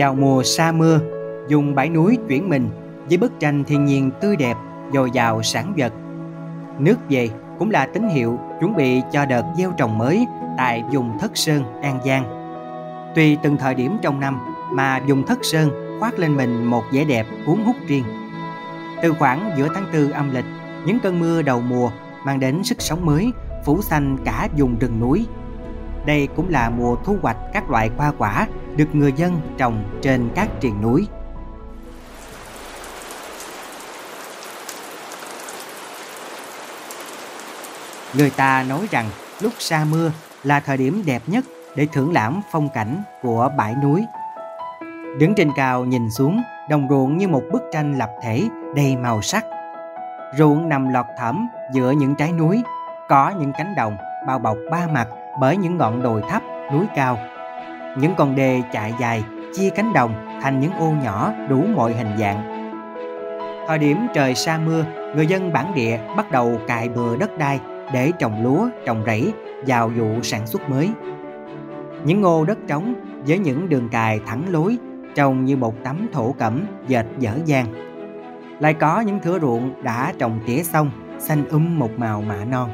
Vào mùa sa mưa, dùng bãi núi chuyển mình với bức tranh thiên nhiên tươi đẹp, dồi dào sản vật. Nước về cũng là tín hiệu chuẩn bị cho đợt gieo trồng mới tại vùng Thất Sơn, An Giang. Tùy từng thời điểm trong năm mà vùng Thất Sơn khoác lên mình một vẻ đẹp cuốn hút riêng. Từ khoảng giữa tháng tư âm lịch, những cơn mưa đầu mùa mang đến sức sống mới, phủ xanh cả vùng rừng núi. Đây cũng là mùa thu hoạch các loại hoa quả được người dân trồng trên các triền núi. Người ta nói rằng lúc sa mưa là thời điểm đẹp nhất để thưởng lãm phong cảnh của bãi núi. Đứng trên cao nhìn xuống, đồng ruộng như một bức tranh lập thể đầy màu sắc. Ruộng nằm lọt thẳm giữa những trái núi, có những cánh đồng bao bọc ba mặt bởi những ngọn đồi thấp, núi cao. Những con đê chạy dài chia cánh đồng thành những ô nhỏ đủ mọi hình dạng. Thời điểm trời sa mưa, người dân bản địa bắt đầu cài bừa đất đai để trồng lúa, trồng rẫy vào vụ sản xuất mới. Những ngô đất trống với những đường cài thẳng lối trông như một tấm thổ cẩm dệt dở dang. Lại có những thửa ruộng đã trồng tỉa xong xanh um một màu mạ non.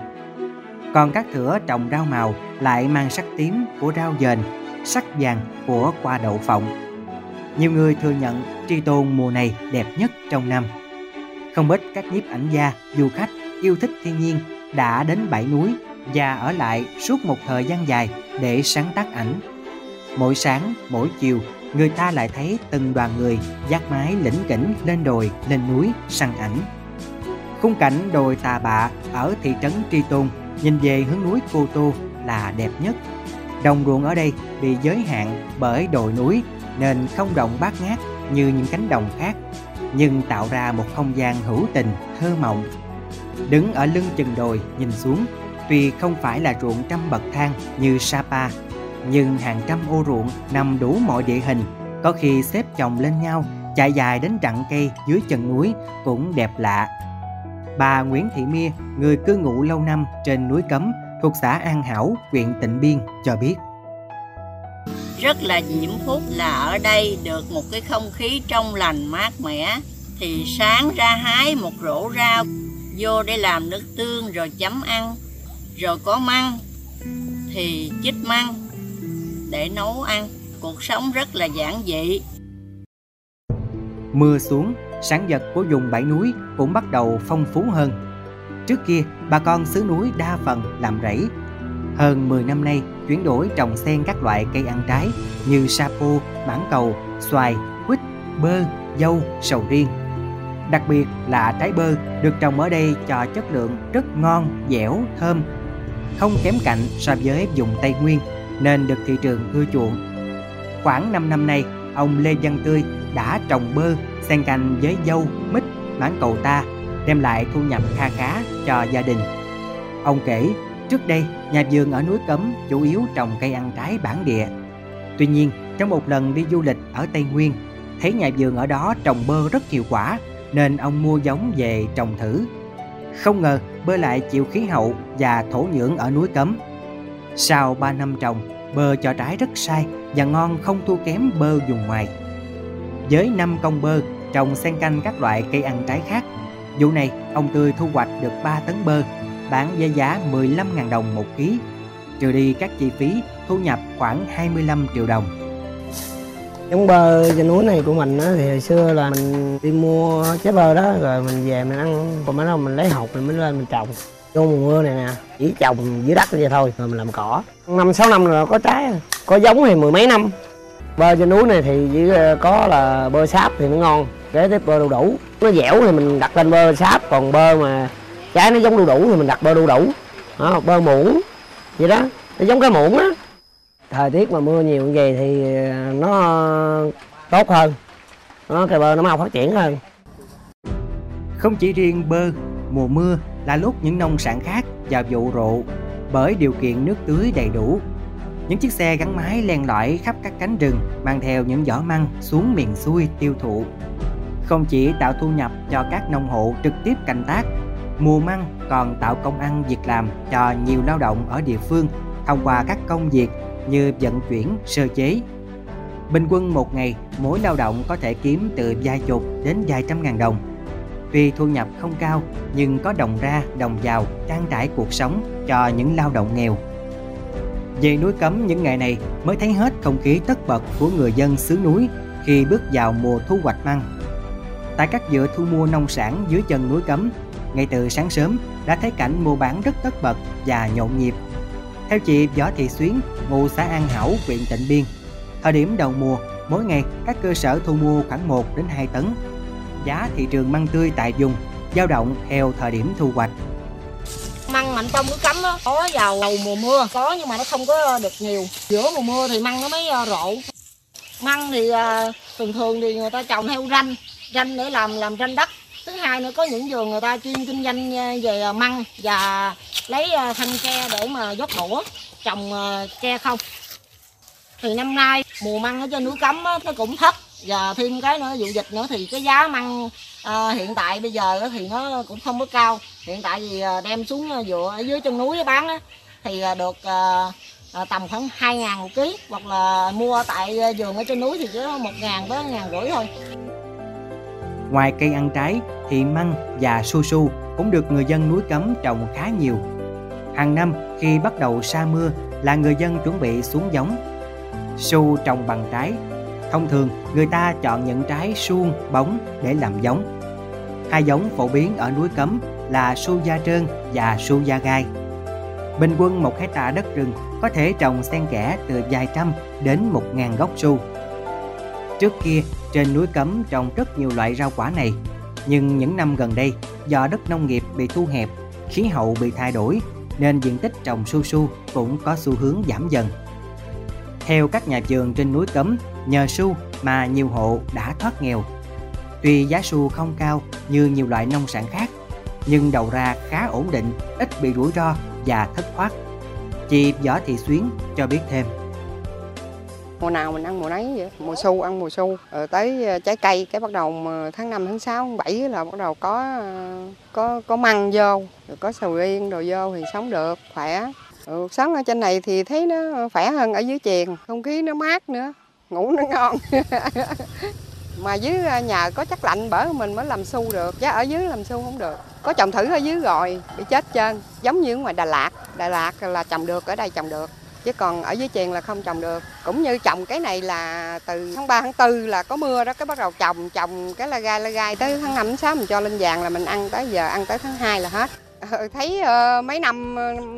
Còn các thửa trồng rau màu lại mang sắc tím của rau dền, sắc vàng của qua đậu phộng. Nhiều người thừa nhận tri tôn mùa này đẹp nhất trong năm. Không ít các nhiếp ảnh gia, du khách yêu thích thiên nhiên đã đến bãi núi và ở lại suốt một thời gian dài để sáng tác ảnh. Mỗi sáng, mỗi chiều, người ta lại thấy từng đoàn người dắt mái lĩnh kỉnh lên đồi, lên núi săn ảnh. Khung cảnh đồi Tà Bạ ở thị trấn Tri Tôn nhìn về hướng núi Cô Tô là đẹp nhất. Đồng ruộng ở đây bị giới hạn bởi đồi núi nên không rộng bát ngát như những cánh đồng khác, nhưng tạo ra một không gian hữu tình, thơ mộng Đứng ở lưng chừng đồi nhìn xuống, tuy không phải là ruộng trăm bậc thang như Sapa, nhưng hàng trăm ô ruộng nằm đủ mọi địa hình, có khi xếp chồng lên nhau, chạy dài đến rặng cây dưới chân núi cũng đẹp lạ. Bà Nguyễn Thị Mia, người cư ngụ lâu năm trên núi Cấm thuộc xã An Hảo, huyện Tịnh Biên cho biết. Rất là diễm phúc là ở đây được một cái không khí trong lành mát mẻ thì sáng ra hái một rổ rau vô để làm nước tương rồi chấm ăn rồi có măng thì chích măng để nấu ăn. Cuộc sống rất là giản dị. Mưa xuống sản vật của vùng bãi núi cũng bắt đầu phong phú hơn trước kia bà con xứ núi đa phần làm rẫy. Hơn 10 năm nay chuyển đổi trồng xen các loại cây ăn trái như sapo, mãng cầu, xoài, quýt, bơ, dâu, sầu riêng. Đặc biệt là trái bơ được trồng ở đây cho chất lượng rất ngon, dẻo, thơm, không kém cạnh so với vùng Tây Nguyên nên được thị trường ưa chuộng. Khoảng 5 năm nay, ông Lê Văn Tươi đã trồng bơ xen canh với dâu, mít, mãng cầu ta, đem lại thu nhập kha khá cho gia đình. Ông kể, trước đây nhà vườn ở núi Cấm chủ yếu trồng cây ăn trái bản địa. Tuy nhiên, trong một lần đi du lịch ở Tây Nguyên, thấy nhà vườn ở đó trồng bơ rất hiệu quả nên ông mua giống về trồng thử. Không ngờ bơ lại chịu khí hậu và thổ nhưỡng ở núi Cấm. Sau 3 năm trồng, bơ cho trái rất sai và ngon không thua kém bơ dùng ngoài. Với 5 công bơ trồng xen canh các loại cây ăn trái khác, vụ này ông Tươi thu hoạch được 3 tấn bơ, bán với giá 15.000 đồng một ký. Trừ đi các chi phí, thu nhập khoảng 25 triệu đồng. giống bơ trên núi này của mình á, thì hồi xưa là mình đi mua trái bơ đó rồi mình về mình ăn. Còn mới đâu mình lấy hột mình mới lên mình trồng. Vô mùa mưa này nè chỉ trồng dưới đất vậy thôi rồi mình làm cỏ. Năm sáu năm rồi có trái có giống thì mười mấy năm. Bơ trên núi này thì chỉ ờ, có là bơ sáp thì nó ngon kế tiếp bơ đu đủ. Nó dẻo thì mình đặt lên bơ sáp còn bơ mà trái nó giống đu đủ thì mình đặt bơ đu đủ. Đó, bơ muỗng vậy đó nó giống cái muỗng á. Thời tiết mà mưa nhiều như vậy thì à, nó tốt hơn. Nó cây bơ nó mau phát triển hơn. Không chỉ riêng bơ mùa mưa là lúc những nông sản khác vào vụ rộ bởi điều kiện nước tưới đầy đủ. Những chiếc xe gắn máy len lỏi khắp các cánh rừng mang theo những giỏ măng xuống miền xuôi tiêu thụ không chỉ tạo thu nhập cho các nông hộ trực tiếp canh tác mùa măng còn tạo công ăn việc làm cho nhiều lao động ở địa phương thông qua các công việc như vận chuyển, sơ chế. Bình quân một ngày, mỗi lao động có thể kiếm từ vài chục đến vài trăm ngàn đồng. Tuy thu nhập không cao, nhưng có đồng ra, đồng vào, trang trải cuộc sống cho những lao động nghèo. Về núi Cấm những ngày này mới thấy hết không khí tất bật của người dân xứ núi khi bước vào mùa thu hoạch măng. Tại các vựa thu mua nông sản dưới chân núi Cấm, ngay từ sáng sớm đã thấy cảnh mua bán rất tất bật và nhộn nhịp. Theo chị Võ Thị Xuyến, ngụ xã An Hảo, huyện Tịnh Biên, thời điểm đầu mùa, mỗi ngày các cơ sở thu mua khoảng 1 đến 2 tấn. Giá thị trường măng tươi tại vùng dao động theo thời điểm thu hoạch. Măng mạnh trong nước cấm đó, có vào đầu mùa mưa, có nhưng mà nó không có được nhiều. Giữa mùa mưa thì măng nó mới ờ, rộ. Măng thì ờ, thường thường thì người ta trồng theo ranh, ranh để làm làm ranh đất. Thứ hai nữa có những vườn người ta chuyên kinh doanh ờ, về măng và lấy ờ, thanh tre để mà dốc đũa trồng ờ, tre không. Thì năm nay mùa măng ở trên núi cấm á, nó cũng thấp và thêm cái nữa vụ dịch nữa thì cái giá măng à, hiện tại bây giờ thì nó cũng không có cao hiện tại thì đem xuống dựa ở dưới chân núi bán á, thì được à, tầm khoảng 2 ngàn một ký hoặc là mua tại vườn ở trên núi thì chỉ có 1 ngàn tới ngàn rưỡi thôi Ngoài cây ăn trái thì măng và su su cũng được người dân núi Cấm trồng khá nhiều. Hàng năm khi bắt đầu sa mưa là người dân chuẩn bị xuống giống. Su trồng bằng trái. Thông thường người ta chọn những trái suông, bóng để làm giống. Hai giống phổ biến ở núi Cấm là su da trơn và su da gai. Bình quân một hecta đất rừng có thể trồng xen kẽ từ vài trăm đến một ngàn gốc su. Trước kia, trên núi Cấm trồng rất nhiều loại rau quả này, nhưng những năm gần đây, do đất nông nghiệp bị thu hẹp, khí hậu bị thay đổi, nên diện tích trồng su su cũng có xu hướng giảm dần. Theo các nhà vườn trên núi Cấm, nhờ su mà nhiều hộ đã thoát nghèo. Tuy giá su không cao như nhiều loại nông sản khác, nhưng đầu ra khá ổn định, ít bị rủi ro và thất thoát. Chị Võ Thị Xuyến cho biết thêm mùa nào mình ăn mùa nấy vậy? Mùa su ăn mùa su rồi ờ, tới ờ, trái cây cái bắt đầu tháng 5, tháng 6, tháng 7 là bắt đầu có ờ, có có măng vô rồi có sầu riêng đồ vô thì sống được khỏe. Ừ, cuộc sống ở trên này thì thấy nó khỏe hơn ở dưới chèn không khí nó mát nữa ngủ nó ngon. Mà dưới nhà có chắc lạnh bởi mình mới làm su được chứ ở dưới làm su không được. Có trồng thử ở dưới rồi bị chết trơn giống như ngoài Đà Lạt. Đà Lạt là trồng được ở đây trồng được chứ còn ở dưới chèn là không trồng được. Cũng như trồng cái này là từ tháng 3 tháng 4 là có mưa đó cái bắt đầu trồng trồng cái là gai la gai tới tháng 5 tháng 6 mình cho lên vàng là mình ăn tới giờ ăn tới tháng 2 là hết. Ờ, thấy uh, mấy năm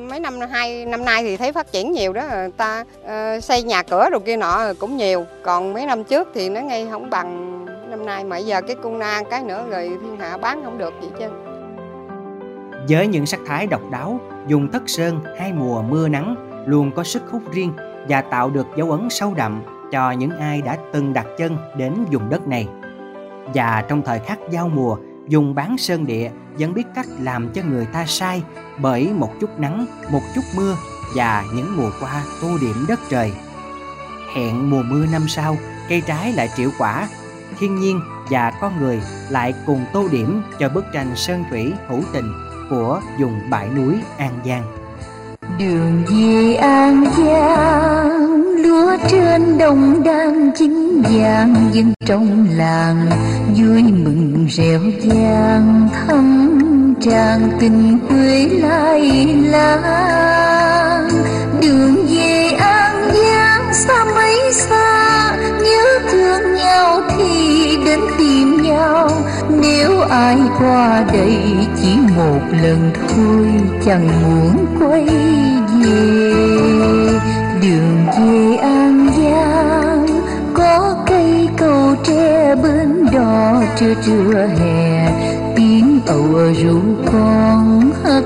mấy năm hai năm nay thì thấy phát triển nhiều đó. Người ta uh, xây nhà cửa rồi kia nọ cũng nhiều. Còn mấy năm trước thì nó ngay không bằng. Năm nay mà giờ cái cung na cái nữa rồi thiên hạ bán không được gì chứ với những sắc thái độc đáo dùng thất sơn hai mùa mưa nắng luôn có sức hút riêng và tạo được dấu ấn sâu đậm cho những ai đã từng đặt chân đến vùng đất này. Và trong thời khắc giao mùa, dùng bán sơn địa vẫn biết cách làm cho người ta sai bởi một chút nắng, một chút mưa và những mùa qua tô điểm đất trời. Hẹn mùa mưa năm sau, cây trái lại triệu quả, thiên nhiên và con người lại cùng tô điểm cho bức tranh sơn thủy hữu tình của vùng bãi núi An Giang đường về an giang, lúa trên đồng đang chín vàng, dân trong làng vui mừng reo vang thắm tràn tình quê lai lang. Đường về an giang, xa mấy xa, nhớ thương nhau thì đến tìm nhau nếu ai qua đây chỉ một lần thôi, chẳng muốn quay về. Đường về an giang, có cây cầu tre bên đò trưa trưa hè. Tiếng ầu ru con hất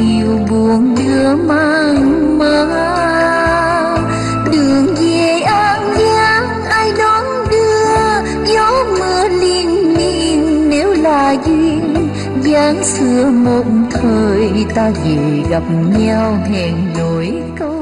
nhiều buồn đưa mang mang tháng xưa một thời ta về gặp nhau hẹn đổi câu